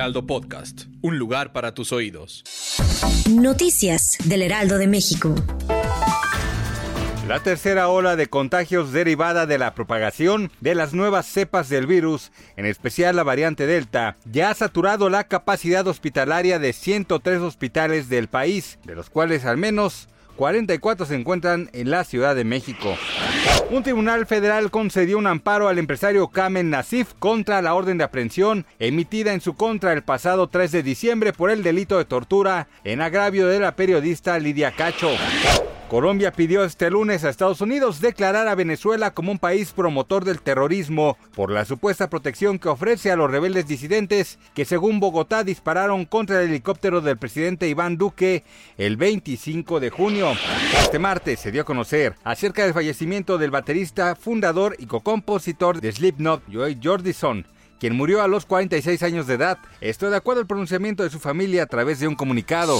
Heraldo Podcast, un lugar para tus oídos. Noticias del Heraldo de México. La tercera ola de contagios derivada de la propagación de las nuevas cepas del virus, en especial la variante Delta, ya ha saturado la capacidad hospitalaria de 103 hospitales del país, de los cuales al menos 44 se encuentran en la Ciudad de México. Un tribunal federal concedió un amparo al empresario Kamen Nasif contra la orden de aprehensión emitida en su contra el pasado 3 de diciembre por el delito de tortura en agravio de la periodista Lidia Cacho. Colombia pidió este lunes a Estados Unidos declarar a Venezuela como un país promotor del terrorismo por la supuesta protección que ofrece a los rebeldes disidentes que según Bogotá dispararon contra el helicóptero del presidente Iván Duque el 25 de junio. Este martes se dio a conocer acerca del fallecimiento del baterista, fundador y cocompositor de Slipknot, Joey Jordison quien murió a los 46 años de edad. Esto de acuerdo al pronunciamiento de su familia a través de un comunicado.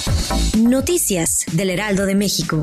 Noticias del Heraldo de México.